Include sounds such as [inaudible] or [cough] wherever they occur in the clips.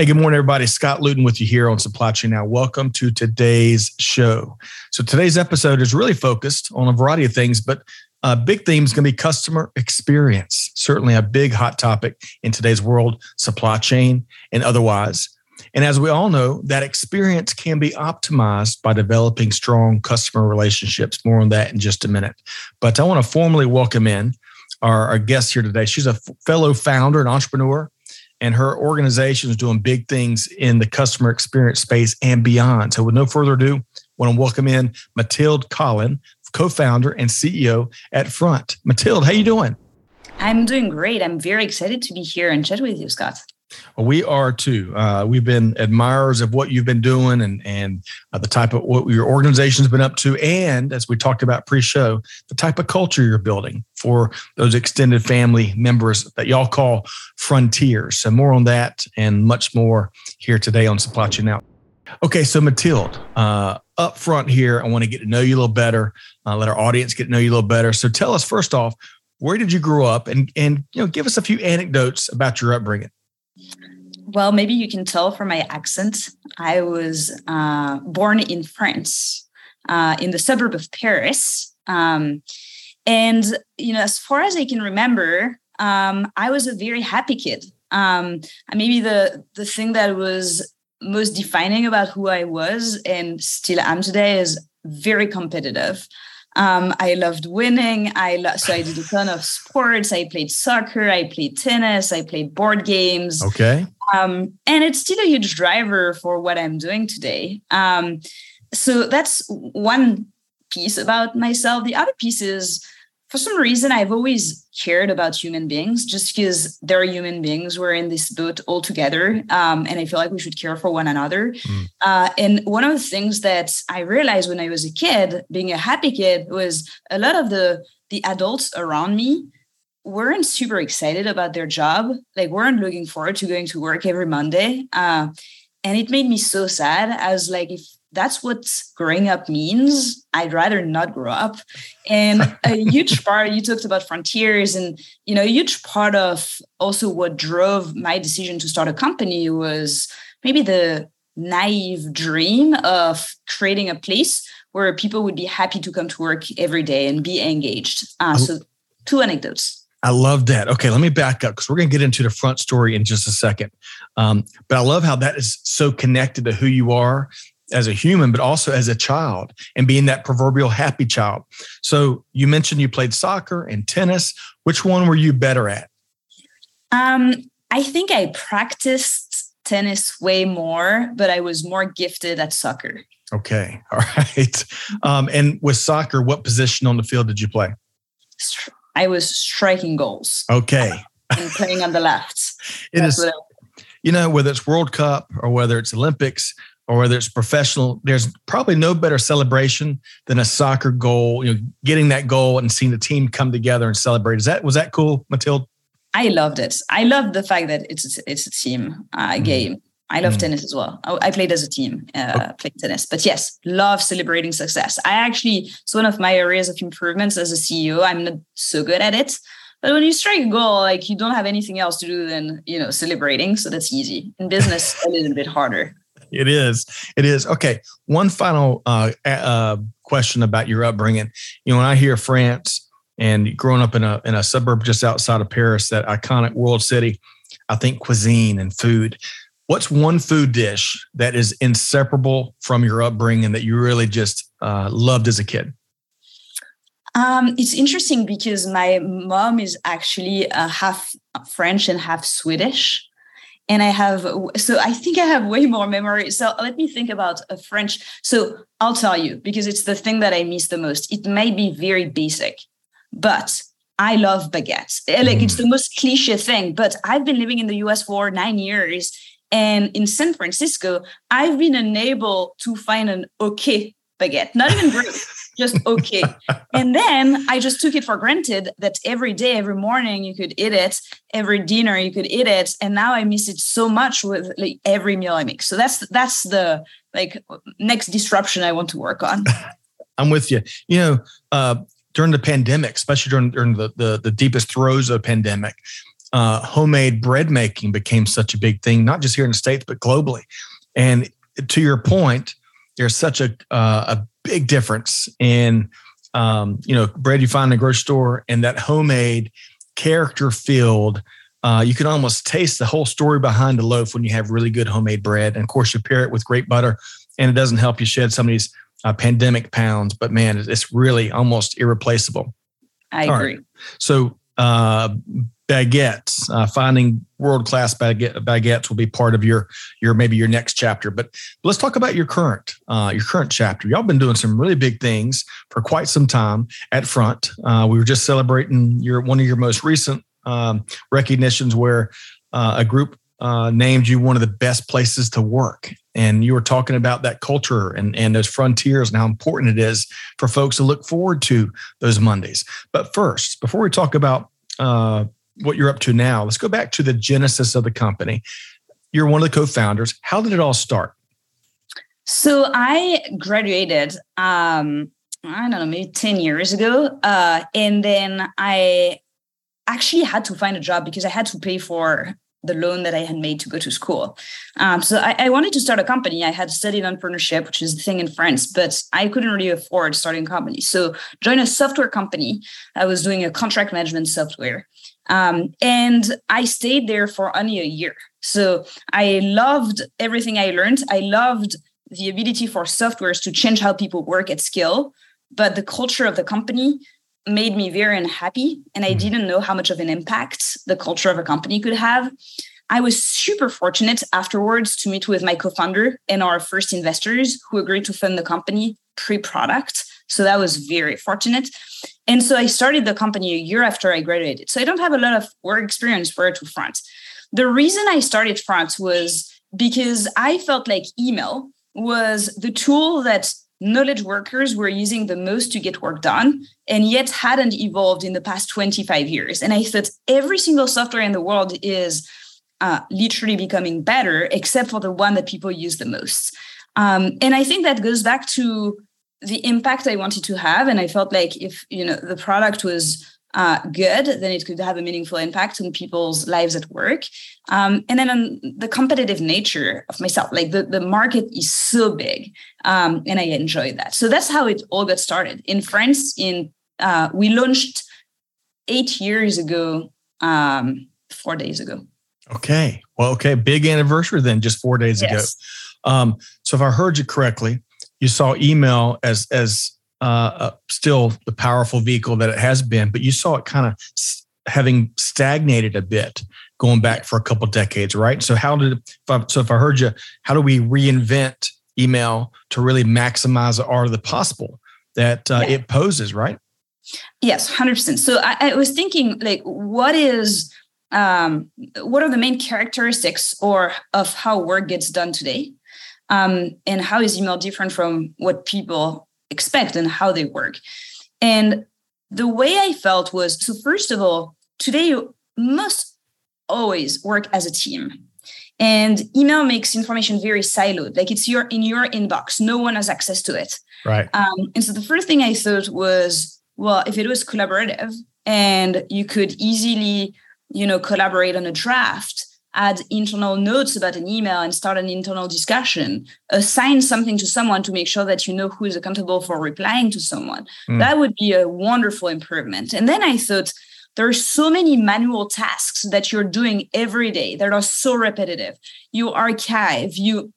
Hey, good morning, everybody. Scott Luton with you here on Supply Chain Now. Welcome to today's show. So, today's episode is really focused on a variety of things, but a big theme is going to be customer experience. Certainly a big hot topic in today's world, supply chain and otherwise. And as we all know, that experience can be optimized by developing strong customer relationships. More on that in just a minute. But I want to formally welcome in our, our guest here today. She's a fellow founder and entrepreneur and her organization is doing big things in the customer experience space and beyond. So, with no further ado, I want to welcome in Mathilde Collin, co-founder and CEO at Front. Mathilde, how you doing? I'm doing great. I'm very excited to be here and chat with you, Scott. We are too. Uh, we've been admirers of what you've been doing and and uh, the type of what your organization's been up to, and as we talked about pre-show, the type of culture you're building for those extended family members that y'all call frontiers. So more on that and much more here today on Supply Chain Now. Okay, so Mathilde, uh, up front here, I want to get to know you a little better. Uh, let our audience get to know you a little better. So tell us first off, where did you grow up, and and you know, give us a few anecdotes about your upbringing. Well, maybe you can tell from my accent. I was uh, born in France, uh, in the suburb of Paris. Um, and, you know, as far as I can remember, um, I was a very happy kid. Um, maybe the, the thing that was most defining about who I was and still am today is very competitive. Um, I loved winning. I lo- so I did a ton of sports. I played soccer. I played tennis. I played board games. Okay. Um, and it's still a huge driver for what I'm doing today. Um, so that's one piece about myself. The other piece is for some reason, I've always cared about human beings just because they're human beings. We're in this boat all together. Um, and I feel like we should care for one another. Mm. Uh, and one of the things that I realized when I was a kid, being a happy kid, was a lot of the, the adults around me weren't super excited about their job. Like, weren't looking forward to going to work every Monday. Uh, and it made me so sad. I was like, if that's what growing up means. I'd rather not grow up. And a huge [laughs] part, you talked about frontiers, and you know, a huge part of also what drove my decision to start a company was maybe the naive dream of creating a place where people would be happy to come to work every day and be engaged. Uh, so, two anecdotes. I love that. Okay, let me back up because we're going to get into the front story in just a second. Um, but I love how that is so connected to who you are as a human, but also as a child and being that proverbial happy child. So you mentioned you played soccer and tennis. Which one were you better at? Um, I think I practiced tennis way more, but I was more gifted at soccer. Okay. [laughs] All right. Um, and with soccer, what position on the field did you play? I was striking goals. Okay. [laughs] and playing on the left. It That's is, you know, whether it's World Cup or whether it's Olympics, or whether it's professional, there's probably no better celebration than a soccer goal, you know, getting that goal and seeing the team come together and celebrate. Is that was that cool, Mathilde? I loved it. I loved the fact that it's it's a team uh, mm. game. I love mm. tennis as well. I, I, played as a team, uh, okay. played tennis. But yes, love celebrating success. I actually, it's one of my areas of improvements as a CEO. I'm not so good at it. But when you strike a goal, like you don't have anything else to do than, you know, celebrating. So that's easy. In business, [laughs] a little bit harder it is. It is. Okay. One final uh, uh, question about your upbringing. You know, when I hear France and growing up in a in a suburb just outside of Paris, that iconic world city, I think cuisine and food. What's one food dish that is inseparable from your upbringing that you really just uh, loved as a kid? Um, it's interesting because my mom is actually uh, half French and half Swedish and I have so I think I have way more memory. So let me think about a French. So I'll tell you because it's the thing that I miss the most. It may be very basic, but I love baguettes. Eh, like it's the most cliche thing, but I've been living in the US for nine years And in San Francisco, I've been unable to find an okay baguette, not even great, [laughs] just okay. [laughs] And then I just took it for granted that every day, every morning you could eat it, every dinner you could eat it, and now I miss it so much with like every meal I make. So that's that's the like next disruption I want to work on. [laughs] I'm with you. You know, uh, during the pandemic, especially during during the the, the deepest throes of the pandemic, uh, homemade bread making became such a big thing, not just here in the states but globally. And to your point, there's such a uh, a big difference in um, you know bread you find in the grocery store and that homemade character filled. Uh, you can almost taste the whole story behind the loaf when you have really good homemade bread. And of course, you pair it with great butter, and it doesn't help you shed some of these uh, pandemic pounds. But man, it's really almost irreplaceable. I All agree. Right. So, uh, baguettes, uh, finding world class baguette, baguettes will be part of your your maybe your next chapter. But let's talk about your current uh, your current chapter. Y'all been doing some really big things for quite some time at Front. Uh, we were just celebrating your one of your most recent um, recognitions where uh, a group uh, named you one of the best places to work. And you were talking about that culture and, and those frontiers and how important it is for folks to look forward to those Mondays. But first, before we talk about uh, what you're up to now. Let's go back to the genesis of the company. You're one of the co-founders. How did it all start? So I graduated, um, I don't know, maybe 10 years ago. Uh, and then I actually had to find a job because I had to pay for the loan that I had made to go to school. Um, so I, I, wanted to start a company. I had studied entrepreneurship, which is the thing in France, but I couldn't really afford starting a company. So joined a software company. I was doing a contract management software. Um, and I stayed there for only a year. So I loved everything I learned. I loved the ability for softwares to change how people work at scale. But the culture of the company made me very unhappy. And I hmm. didn't know how much of an impact the culture of a company could have. I was super fortunate afterwards to meet with my co founder and our first investors who agreed to fund the company pre product. So that was very fortunate. And so I started the company a year after I graduated. So I don't have a lot of work experience prior to Front. The reason I started Front was because I felt like email was the tool that knowledge workers were using the most to get work done and yet hadn't evolved in the past 25 years. And I thought every single software in the world is uh, literally becoming better, except for the one that people use the most. Um, and I think that goes back to the impact I wanted to have, and I felt like if you know the product was uh, good, then it could have a meaningful impact on people's lives at work. Um, and then on the competitive nature of myself, like the, the market is so big, um, and I enjoy that. So that's how it all got started. In France, in uh, we launched eight years ago, um, four days ago. Okay. Well, okay. Big anniversary then, just four days yes. ago. Um, so if I heard you correctly, you saw email as as uh, uh, still the powerful vehicle that it has been, but you saw it kind of having stagnated a bit going back for a couple decades, right? So how did if I, so if I heard you, how do we reinvent email to really maximize the art of the possible that uh, yeah. it poses, right? Yes, hundred percent. So I, I was thinking, like, what is um, what are the main characteristics or of how work gets done today um, and how is email different from what people expect and how they work. And the way i felt was so first of all today you must always work as a team. And email makes information very siloed like it's your in your inbox. No one has access to it. Right. Um, and so the first thing i thought was well if it was collaborative and you could easily you know collaborate on a draft add internal notes about an email and start an internal discussion. Assign something to someone to make sure that you know who is accountable for replying to someone. Mm. that would be a wonderful improvement. And then i thought there are so many manual tasks that you're doing every day that are so repetitive. You archive you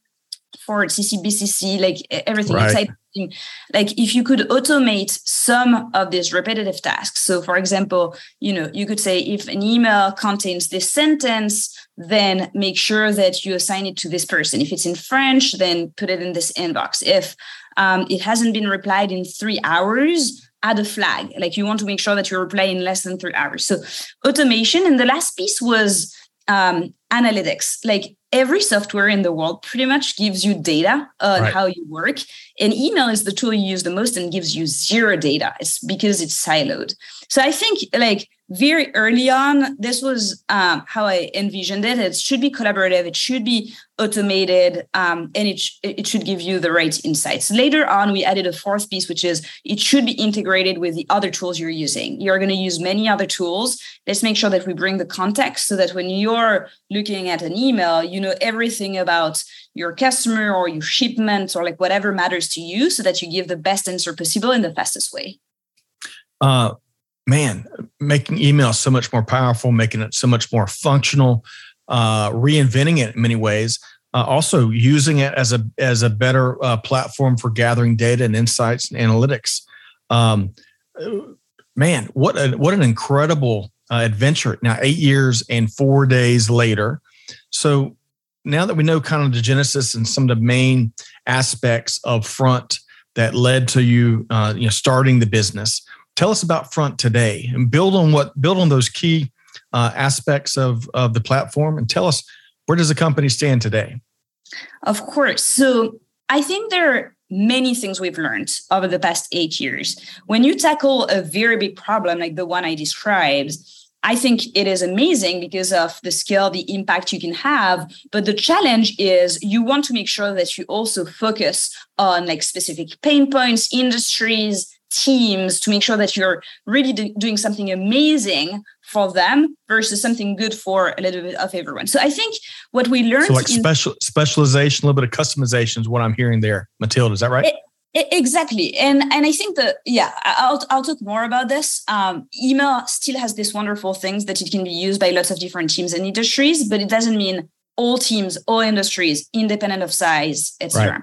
for ccbcc like everything. Right. like if you could automate some of these repetitive tasks. So for example you know you could say if an email contains this sentence then make sure that you assign it to this person. If it's in french then put it in this inbox. If um, it hasn't been replied in three hours add a flag. Like you want to make sure that you reply in less than three hours. So automation and the last piece was um, analytics. Like every software in the world pretty much gives you data on right. how you work and email is the tool you use the most and gives you zero data it's because it's siloed so i think like very early on, this was um, how I envisioned it. It should be collaborative, it should be automated, um, and it, sh- it should give you the right insights. Later on, we added a fourth piece, which is it should be integrated with the other tools you're using. You're going to use many other tools. Let's make sure that we bring the context so that when you're looking at an email, you know everything about your customer or your shipment or like whatever matters to you so that you give the best answer possible in the fastest way. Uh, man, making email so much more powerful, making it so much more functional, uh, reinventing it in many ways. Uh, also using it as a as a better uh, platform for gathering data and insights and analytics. Um, man, what a, what an incredible uh, adventure! Now, eight years and four days later. So now that we know kind of the genesis and some of the main aspects of front that led to you, uh, you know, starting the business. Tell us about Front today and build on what build on those key uh, aspects of of the platform and tell us where does the company stand today. Of course. So I think there are many things we've learned over the past eight years. When you tackle a very big problem like the one I described, I think it is amazing because of the scale, the impact you can have. But the challenge is you want to make sure that you also focus on like specific pain points, industries, teams to make sure that you're really do- doing something amazing for them versus something good for a little bit of everyone. So I think what we learned so like in- special specialization, a little bit of customization is what I'm hearing there, Matilda. Is that right? It, exactly and and i think that yeah i'll i'll talk more about this um, email still has this wonderful things that it can be used by lots of different teams and industries but it doesn't mean all teams all industries independent of size etc right.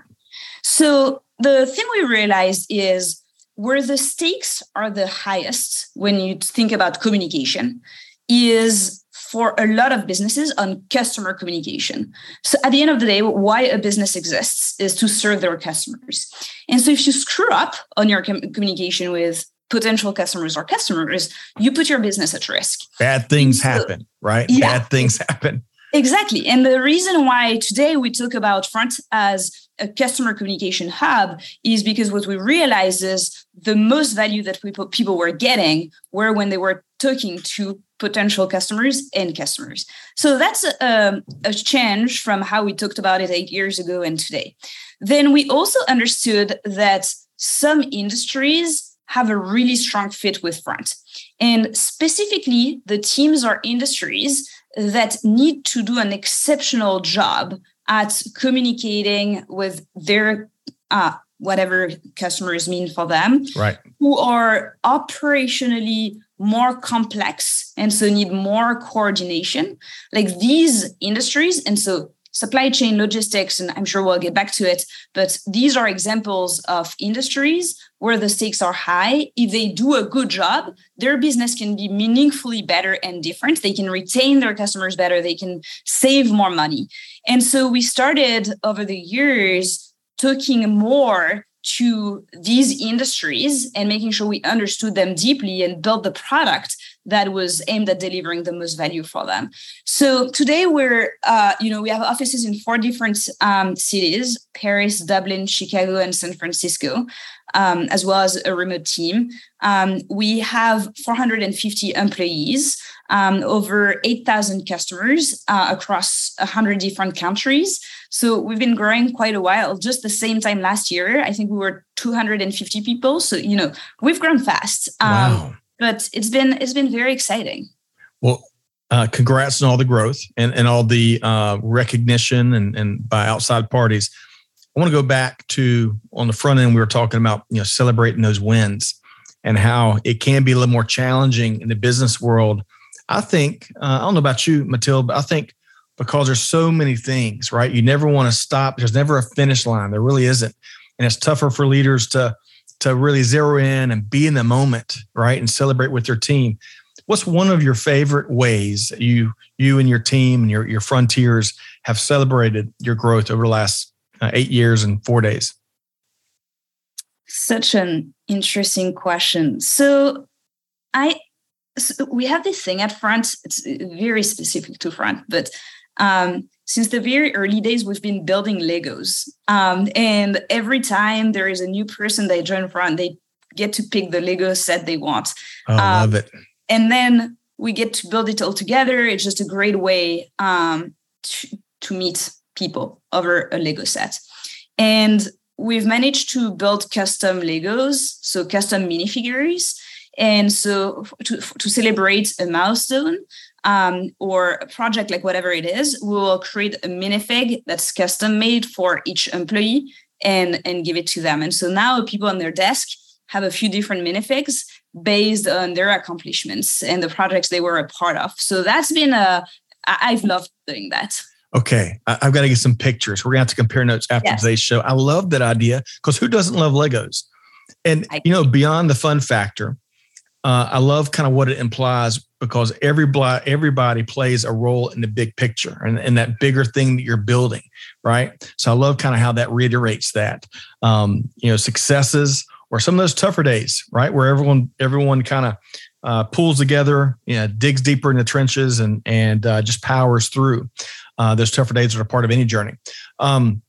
so the thing we realized is where the stakes are the highest when you think about communication is for a lot of businesses on customer communication. So at the end of the day, why a business exists is to serve their customers. And so if you screw up on your com- communication with potential customers or customers, you put your business at risk. Bad things so, happen, right? Yeah, Bad things happen. Exactly. And the reason why today we talk about Front as a customer communication hub is because what we realized is the most value that we, people were getting were when they were talking to potential customers and customers. So that's a, a change from how we talked about it eight years ago and today. Then we also understood that some industries have a really strong fit with front. And specifically, the teams or industries that need to do an exceptional job at communicating with their uh, whatever customers mean for them, right? Who are operationally more complex and so need more coordination. Like these industries, and so supply chain logistics, and I'm sure we'll get back to it, but these are examples of industries where the stakes are high. If they do a good job, their business can be meaningfully better and different. They can retain their customers better, they can save more money. And so we started over the years talking more to these industries and making sure we understood them deeply and built the product that was aimed at delivering the most value for them. So today we're, uh, you know, we have offices in four different um, cities: Paris, Dublin, Chicago, and San Francisco, um, as well as a remote team. Um, we have 450 employees, um, over 8,000 customers uh, across 100 different countries. So we've been growing quite a while. Just the same time last year, I think we were 250 people. So you know, we've grown fast. Um, wow but it's been it's been very exciting. Well, uh, congrats on all the growth and, and all the uh, recognition and, and by outside parties. I want to go back to on the front end. We were talking about you know celebrating those wins and how it can be a little more challenging in the business world. I think uh, I don't know about you, Matilda, but I think because there's so many things, right? You never want to stop. There's never a finish line. There really isn't, and it's tougher for leaders to to really zero in and be in the moment, right, and celebrate with your team. What's one of your favorite ways you you and your team and your your frontiers have celebrated your growth over the last uh, eight years and four days? Such an interesting question. So, I so we have this thing at Front. It's very specific to Front, but um, since the very early days, we've been building Legos. Um, and every time there is a new person they join from, they get to pick the Lego set they want. Oh, I um, love it. And then we get to build it all together. It's just a great way um, to, to meet people over a Lego set. And we've managed to build custom Legos, so custom minifigures. And so to, to celebrate a milestone um, or a project like whatever it is, we will create a minifig that's custom made for each employee and, and give it to them. And so now people on their desk have a few different minifigs based on their accomplishments and the projects they were a part of. So that's been a, I've loved doing that. Okay, I've got to get some pictures. We're gonna have to compare notes after yes. today's show. I love that idea because who doesn't love Legos? And you know, beyond the fun factor, uh, I love kind of what it implies because every everybody plays a role in the big picture and, and that bigger thing that you're building, right? So I love kind of how that reiterates that. Um, you know, successes or some of those tougher days, right, where everyone everyone kind of uh, pulls together, you know, digs deeper in the trenches and and uh, just powers through. Uh, those tougher days are a part of any journey. Um,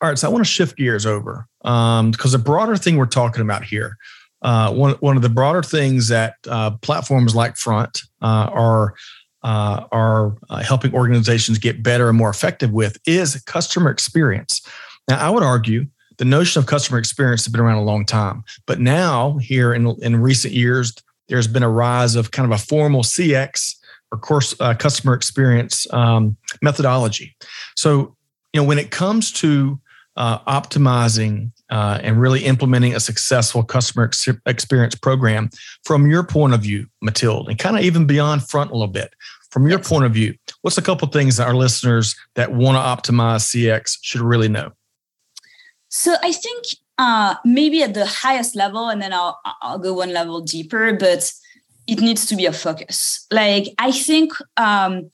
all right, so I want to shift gears over because um, the broader thing we're talking about here, uh, one one of the broader things that uh, platforms like Front uh, are uh, are helping organizations get better and more effective with is customer experience. Now, I would argue the notion of customer experience has been around a long time, but now here in in recent years, there's been a rise of kind of a formal CX or course customer experience um, methodology. So, you know, when it comes to uh, optimizing uh, and really implementing a successful customer ex- experience program, from your point of view, Mathilde, and kind of even beyond front a little bit, from your yes. point of view, what's a couple things that our listeners that want to optimize CX should really know? So I think uh, maybe at the highest level, and then I'll I'll go one level deeper, but it needs to be a focus. Like I think um,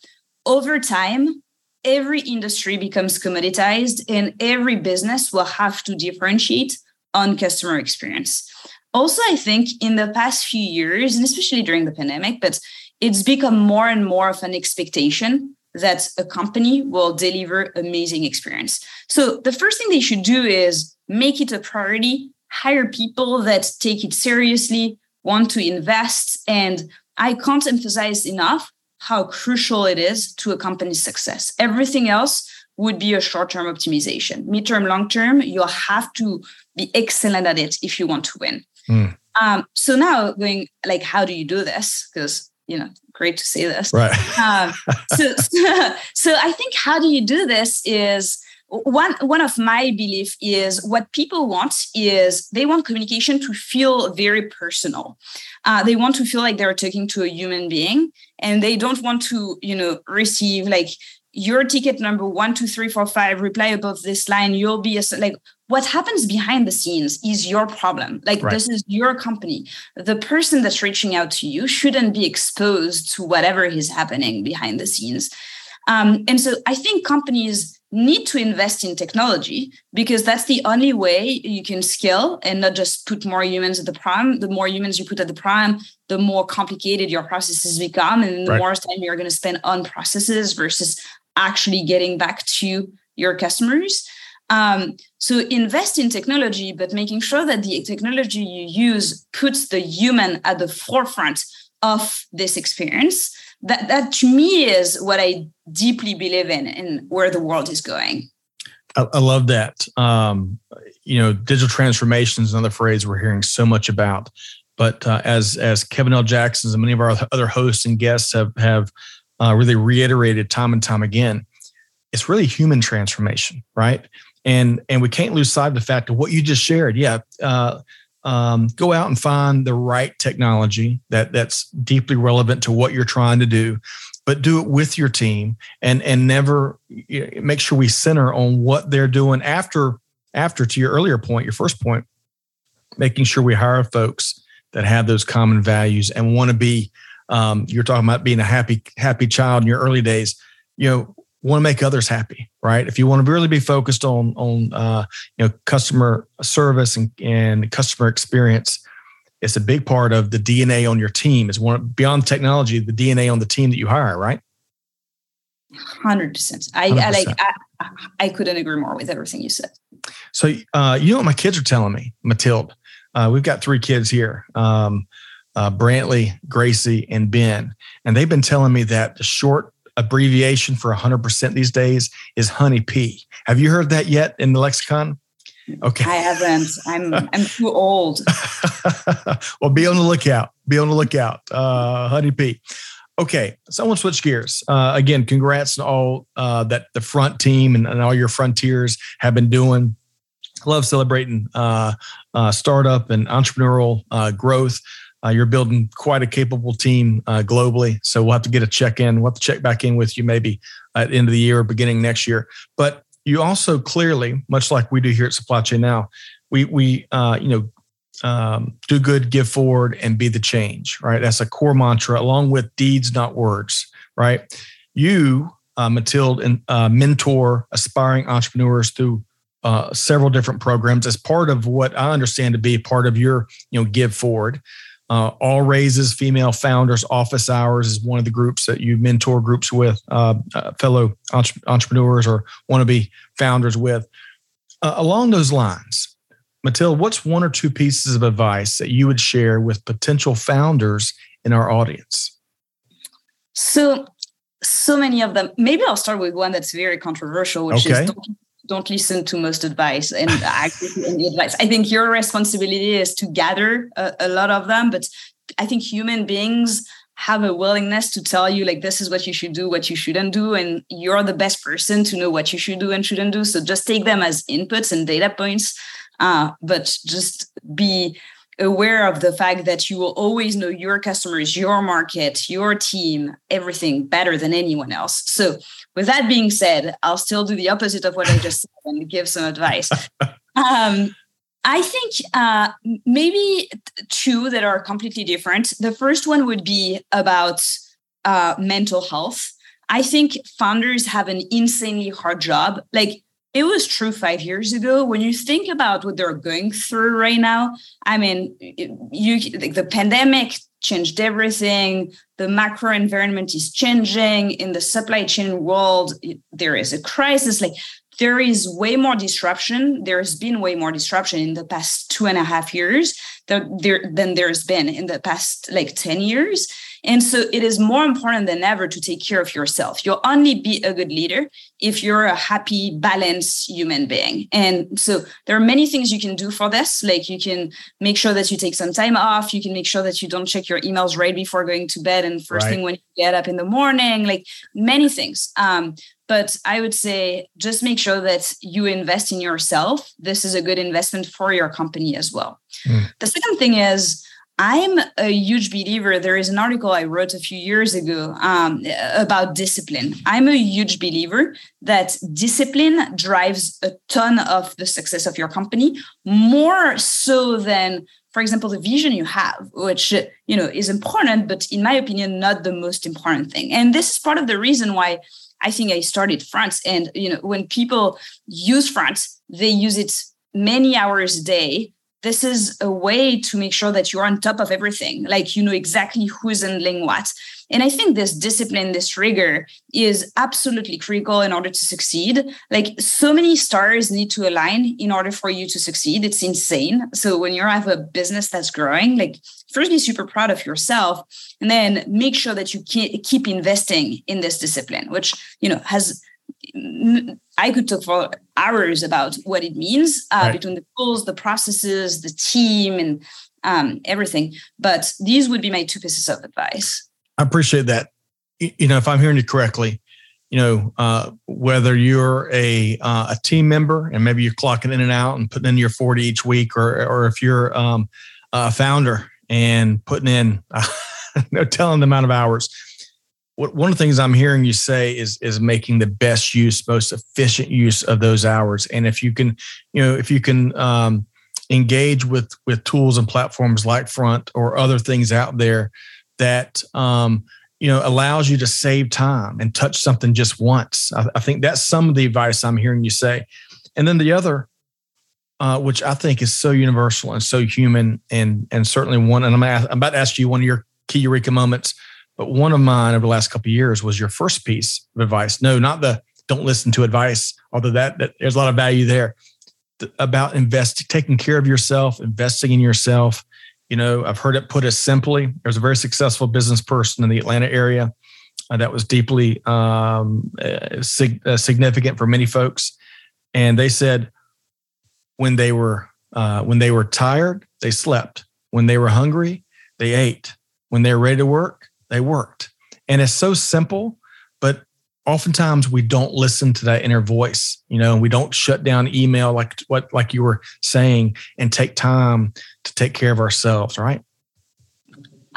over time, every industry becomes commoditized, and every business will have to differentiate on customer experience. Also, I think in the past few years, and especially during the pandemic, but it's become more and more of an expectation that a company will deliver amazing experience. So the first thing they should do is make it a priority, hire people that take it seriously, want to invest. And I can't emphasize enough how crucial it is to a company's success. Everything else would be a short term optimization. Midterm, long term, you'll have to be excellent at it if you want to win. Mm. Um, so now going like, how do you do this? Because you know, great to say this. Right. um, so, [laughs] so, so I think how do you do this is one one of my belief is what people want is they want communication to feel very personal uh, they want to feel like they're talking to a human being and they don't want to you know receive like your ticket number one two three four five reply above this line you'll be a, like what happens behind the scenes is your problem. Like right. this is your company. The person that's reaching out to you shouldn't be exposed to whatever is happening behind the scenes. Um, and so i think companies need to invest in technology because that's the only way you can scale and not just put more humans at the prime. The more humans you put at the prime, the more complicated your processes become, and the right. more time you're going to spend on processes versus actually getting back to your customers. Um, so invest in technology, but making sure that the technology you use puts the human at the forefront of this experience that that to me is what I deeply believe in and where the world is going. I, I love that. Um, you know, digital transformation is another phrase we're hearing so much about. But uh, as as Kevin L. Jackson and many of our other hosts and guests have have uh, really reiterated time and time again, it's really human transformation, right? And and we can't lose sight of the fact of what you just shared. Yeah, uh, um, go out and find the right technology that that's deeply relevant to what you're trying to do but do it with your team and and never you know, make sure we center on what they're doing after after to your earlier point your first point making sure we hire folks that have those common values and want to be um, you're talking about being a happy happy child in your early days. You know want to make others happy, right? If you want to really be focused on on uh, you know customer service and, and customer experience, it's a big part of the DNA on your team. Is one beyond technology, the DNA on the team that you hire, right? Hundred percent. I, I like. I, I couldn't agree more with everything you said. So, uh, you know what my kids are telling me, Mathilde. Uh, we've got three kids here, um, uh, Brantley, Gracie, and Ben, and they've been telling me that the short abbreviation for 100% these days is honey P. Have you heard that yet in the lexicon? Okay. I haven't. I'm I'm too old. [laughs] well, be on the lookout. Be on the lookout. Uh, honey P. Okay, so I want to switch gears. Uh, again, congrats to all uh, that the front team and, and, all your frontiers have been doing. Love celebrating uh, uh startup and entrepreneurial uh, growth. Uh, you're building quite a capable team globally, so we'll have to get a check in. We'll have to check back in with you maybe at the end of the year or beginning next year. But you also clearly, much like we do here at Supply Chain Now, we we you know um, do good, give forward, and be the change, right? That's a core mantra, along with deeds, not words, right? You, uh, Mathilde, and uh, mentor aspiring entrepreneurs through uh, several different programs as part of what I understand to be part of your, you know, give forward. Uh, all raises female founders office hours is one of the groups that you mentor groups with uh, uh, fellow entre- entrepreneurs or want to be founders with. along those lines, Matilda, what's one or two pieces of advice that you would share with potential founders in our audience? So, so many of them. Maybe I'll start with one that's very controversial, which okay. is don't, don't, listen to most advice and actually any advice. I think your responsibility is to gather a, a lot of them, but I think human beings have a willingness to tell you like this is what you should do what you shouldn't do and you're the best person to know what you should do and shouldn't do so just take them as inputs and data points uh, but just be aware of the fact that you will always know your customers, your market, your team, everything better than anyone else. So, with that being said, I'll still do the opposite of what I just said and give some advice. [laughs] Um, I think uh, maybe two that are completely different. The first one would be about uh, mental health. I think founders have an insanely hard job. Like it was true five years ago. When you think about what they're going through right now, I mean, you the pandemic changed everything. The macro environment is changing. In the supply chain world, there is a crisis. Like there is way more disruption. There's been way more disruption in the past two and a half years than, there, than there's been in the past like 10 years. And so it is more important than ever to take care of yourself. You'll only be a good leader if you're a happy, balanced human being. And so there are many things you can do for this. Like you can make sure that you take some time off. You can make sure that you don't check your emails right before going to bed and first right. thing when you get up in the morning, like many things. Um, but I would say just make sure that you invest in yourself. This is a good investment for your company as well. Mm. The second thing is, I'm a huge believer. There is an article I wrote a few years ago um, about discipline. I'm a huge believer that discipline drives a ton of the success of your company, more so than, for example, the vision you have, which you know is important, but in my opinion, not the most important thing. And this is part of the reason why I think I started Front. And you know, when people use Front, they use it many hours a day this is a way to make sure that you're on top of everything like you know exactly who's handling what. And i think this discipline this rigor is absolutely critical in order to succeed. Like so many stars need to align in order for you to succeed. It's insane. So when you have a business that's growing like first be super proud of yourself and then make sure that you keep investing in this discipline which you know has I could talk for hours about what it means uh, right. between the tools, the processes, the team, and um, everything. But these would be my two pieces of advice. I appreciate that. You know, if I'm hearing you correctly, you know, uh, whether you're a uh, a team member and maybe you're clocking in and out and putting in your 40 each week, or or if you're um, a founder and putting in, [laughs] no telling the amount of hours what, one of the things I'm hearing you say is is making the best use, most efficient use of those hours. And if you can, you know, if you can um, engage with with tools and platforms like Front or other things out there that um, you know allows you to save time and touch something just once. I, I think that's some of the advice I'm hearing you say. And then the other, uh, which I think is so universal and so human, and and certainly one. And I'm, I'm about to ask you one of your key eureka moments But one of mine over the last couple of years was your first piece of advice. No, not the don't listen to advice, although that, that there's a lot of value there. about investing, taking care of yourself, investing in yourself. You know, I've heard it put as simply. There's a very successful business person in the Atlanta area uh, that was deeply um, uh, sig- uh, significant for many folks, and they said when they were uh, when they were tired, they slept. When they were hungry, they ate. When they were ready to work, they worked. And it's so simple, but oftentimes we don't listen to that inner voice you know we don't shut down email like what like you were saying and take time to take care of ourselves right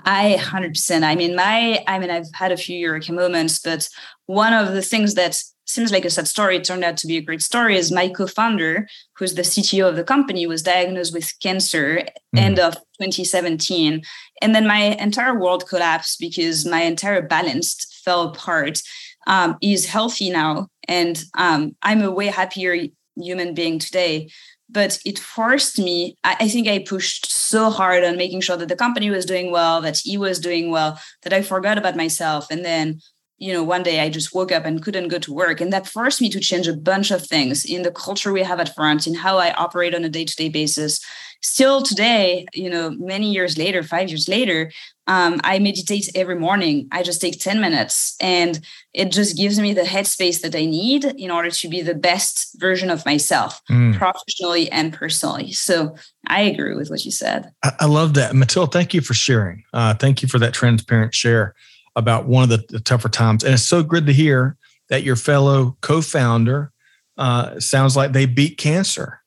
i 100% i mean my i mean i've had a few eureka moments but one of the things that seems like a sad story it turned out to be a great story is my co-founder who's the cto of the company was diagnosed with cancer mm. end of 2017 and then my entire world collapsed because my entire balance fell apart um, is healthy now, and um, I'm a way happier human being today. But it forced me. I, I think I pushed so hard on making sure that the company was doing well, that he was doing well, that I forgot about myself. And then you know, one day I just woke up and couldn't go to work. And that forced me to change a bunch of things in the culture we have at Front, in how I operate on a day to day basis. Still today, you know, many years later, five years later, um, I meditate every morning. I just take 10 minutes and it just gives me the headspace that I need in order to be the best version of myself, mm. professionally and personally. So I agree with what you said. I, I love that. Matilda, thank you for sharing. Uh, thank you for that transparent share about one of the, the, tougher times. And it's so good to hear that your fellow co-founder uh, sounds like they beat cancer.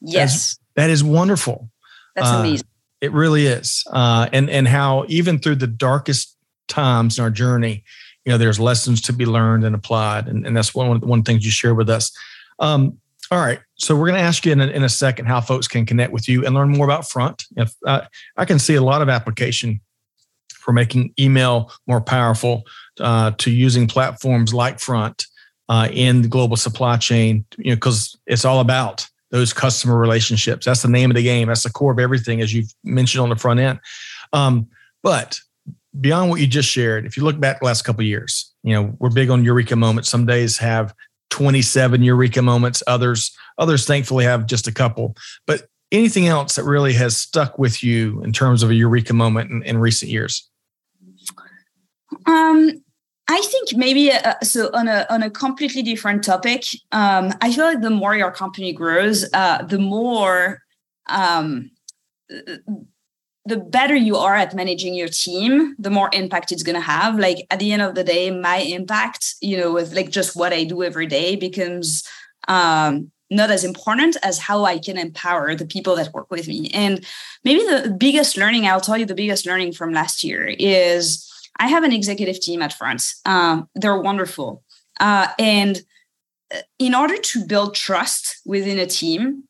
Yes, That's, that is wonderful. That's uh, amazing. It really is, uh, and and how even through the darkest times in our journey, you know, there's lessons to be learned and applied, and, and that's one of the one things you share with us. Um, all right, so we're going to ask you in a, in a second how folks can connect with you and learn more about Front. If uh, I can see a lot of application for making email more powerful uh, to using platforms like Front uh, in the global supply chain, you know, because it's all about those customer relationships. That's the name of the game. That's the core of everything, as you've mentioned on the front end. Um, but beyond what you just shared, if you look back the last couple years, you know, we're big on eureka moments. Some days have 27 eureka moments. Others, others thankfully have just a couple. But anything else that really has stuck with you in terms of a eureka moment in, in recent years? Um, I think maybe uh, so on a on a completely different topic. Um, I feel like the more your company grows, uh, the more um, the better you are at managing your team, the more impact it's going to have. Like at the end of the day, my impact, you know, with like just what I do every day becomes um, not as important as how I can empower the people that work with me. And maybe the biggest learning, I'll tell you, the biggest learning from last year is I have an executive team at Front. Um, they're wonderful. Uh, and uh, in order to build trust within a team,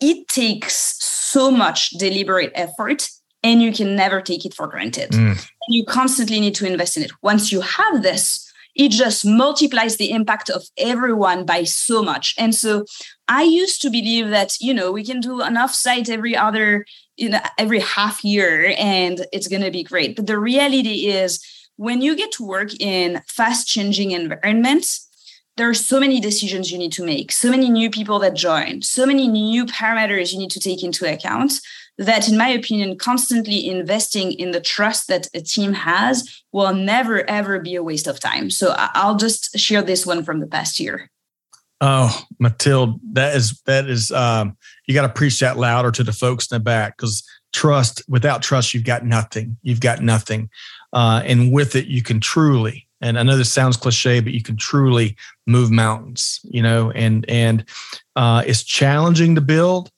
it takes so much deliberate effort and you can never take it for granted. Mm. you constantly need to invest in it. Once you have this, it just multiplies the impact of everyone by so much. And so I used to believe that, you know, we can do an offsite every other you know every half year and it's going to be great. But the reality is when you get to work in fast changing environments there are so many decisions you need to make so many new people that join so many new parameters you need to take into account that in my opinion constantly investing in the trust that a team has will never ever be a waste of time. So i'll just share this one from the past year Oh, Matilda, that is that is um, you got to preach that louder to the folks in the back because trust without trust you've got nothing. You've got nothing, uh, and with it you can truly. And I know this sounds cliche, but you can truly move mountains. You know, and and uh, it's challenging to build,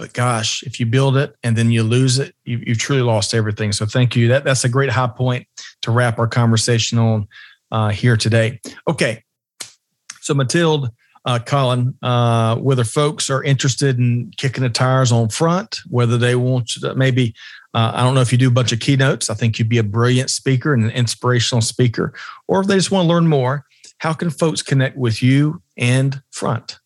but gosh, if you build it and then you lose it, you, you've truly lost everything. So thank you. That that's a great high point to wrap our conversation on uh, here today. Okay, so Matilda uh, Collin, uh, whether folks are interested in kicking the tires on front, whether they want to maybe, uh, I don't know if you do a bunch of keynotes. I think you'd be a brilliant speaker and an inspirational speaker, or if they just want to learn more, how can folks connect with you and Front?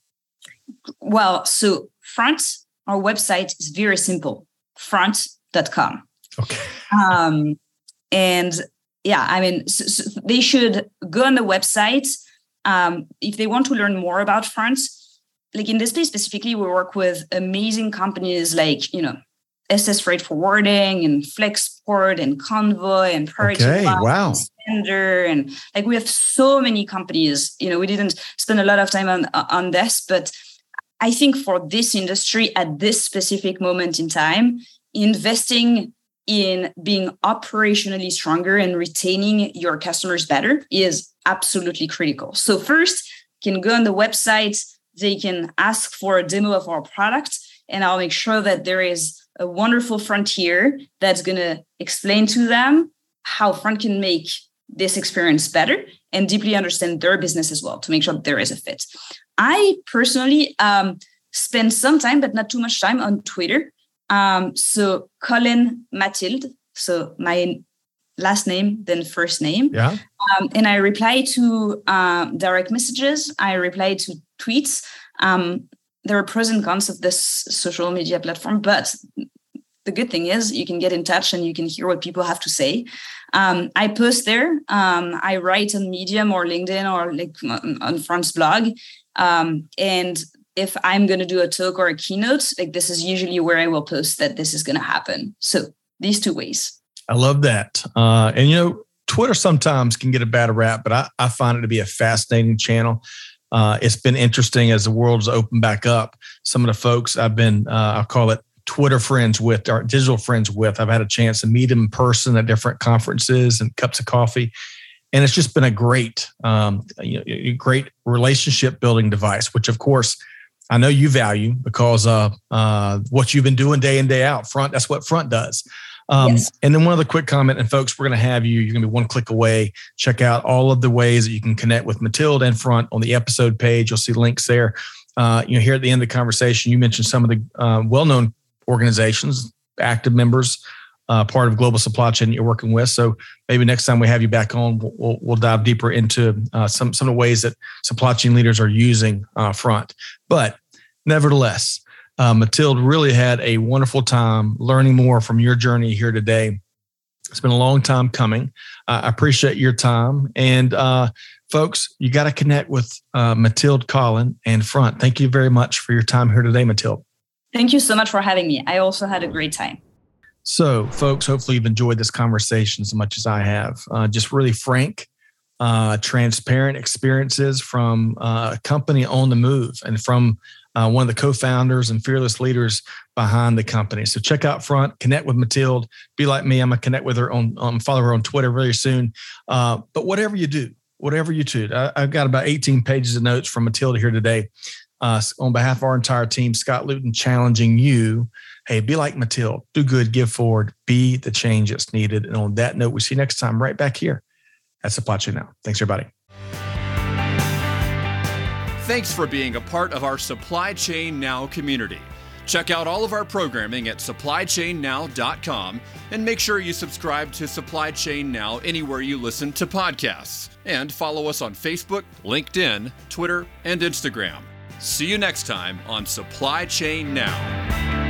Well, so Front, our website is very simple front.com. Okay. Um, and yeah, I mean, so, so they should go on the website um, if they want to learn more about Front, Like in this case specifically, we work with amazing companies like you know SS Freight Forwarding and Flexport and Convoy and Priority okay, wow. and and like we have so many companies. You know, we didn't spend a lot of time on on this, but I think for this industry at this specific moment in time, investing in being operationally stronger and retaining your customers better is absolutely critical. So first, can go on the website, they can ask for a demo of our product, and I'll make sure that there is a wonderful frontier that's going to explain to them how front can make this experience better and deeply understand their business as well to make sure there is a fit. I personally um, spend some time, but not too much time on Twitter. Um, so Collin Mathilde, so my last name, then first name. Yeah. Um, and I reply to uh, direct messages. I reply to tweets. Um, there are pros and cons of this social media platform, but the good thing is you can get in touch and you can hear what people have to say. Um, I post there. Um, I write on Medium or LinkedIn or like on Front's blog. Um, and if I'm going to do a talk or a keynote, like this is usually where I will post that this is going to happen. So these two ways. I love that. Uh, and you know, Twitter sometimes can get a bad rap, but I, I find it to be a fascinating channel. Uh, it's been interesting as the world's opened back up. Some of the folks I've been, uh, I'll call it Twitter friends with, or digital friends with, I've had a chance to meet them in person at different conferences and cups of coffee. And it's just been a great, um, you know, great relationship building device, which of course I know you value because uh, uh, what you've been doing day in, day out. Front, that's what Front does. Um, yes. And then one other quick comment, and folks, we're going to have you. You're going to be one click away. Check out all of the ways that you can connect with Matilda and Front on the episode page. You'll see links there. Uh, you know, here at the end of the conversation, you mentioned some of the uh, well-known organizations, active members, uh, part of global supply chain you're working with. So maybe next time we have you back on, we'll, we'll dive deeper into uh, some some of the ways that supply chain leaders are using uh, Front. But nevertheless, uh, Mathilde really had a wonderful time learning more from your journey here today. It's been a long time coming. I appreciate your time. And uh, folks, you got to connect with uh, Mathilde Collin and Front. Thank you very much for your time here today, Mathilde. Thank you so much for having me. I also had a great time. So, folks, hopefully you've enjoyed this conversation as much as I have. Uh, just really frank, uh, transparent experiences from uh, a company on the move and from uh, one of the co-founders and fearless leaders behind the company. So check out Front, connect with Mathilde, be like me. I'm gonna connect with her on, um, follow her on Twitter very soon. Uh, but whatever you do, whatever you do, I, have got about 18 pages of notes from Matilda here today. Uh, on behalf of our entire team, Scott Luton challenging you. Hey, be like Mathilde, do good, give forward, be the change that's needed. And on that note, we see you next time right back here at Supply Chain Now. Thanks, everybody. Thanks for being a part of our Supply Chain Now community. Check out all of our programming at supplychainnow.com and make sure you subscribe to Supply Chain Now anywhere you listen to podcasts. And follow us on Facebook, LinkedIn, Twitter, and Instagram. See you next time on Supply Chain Now.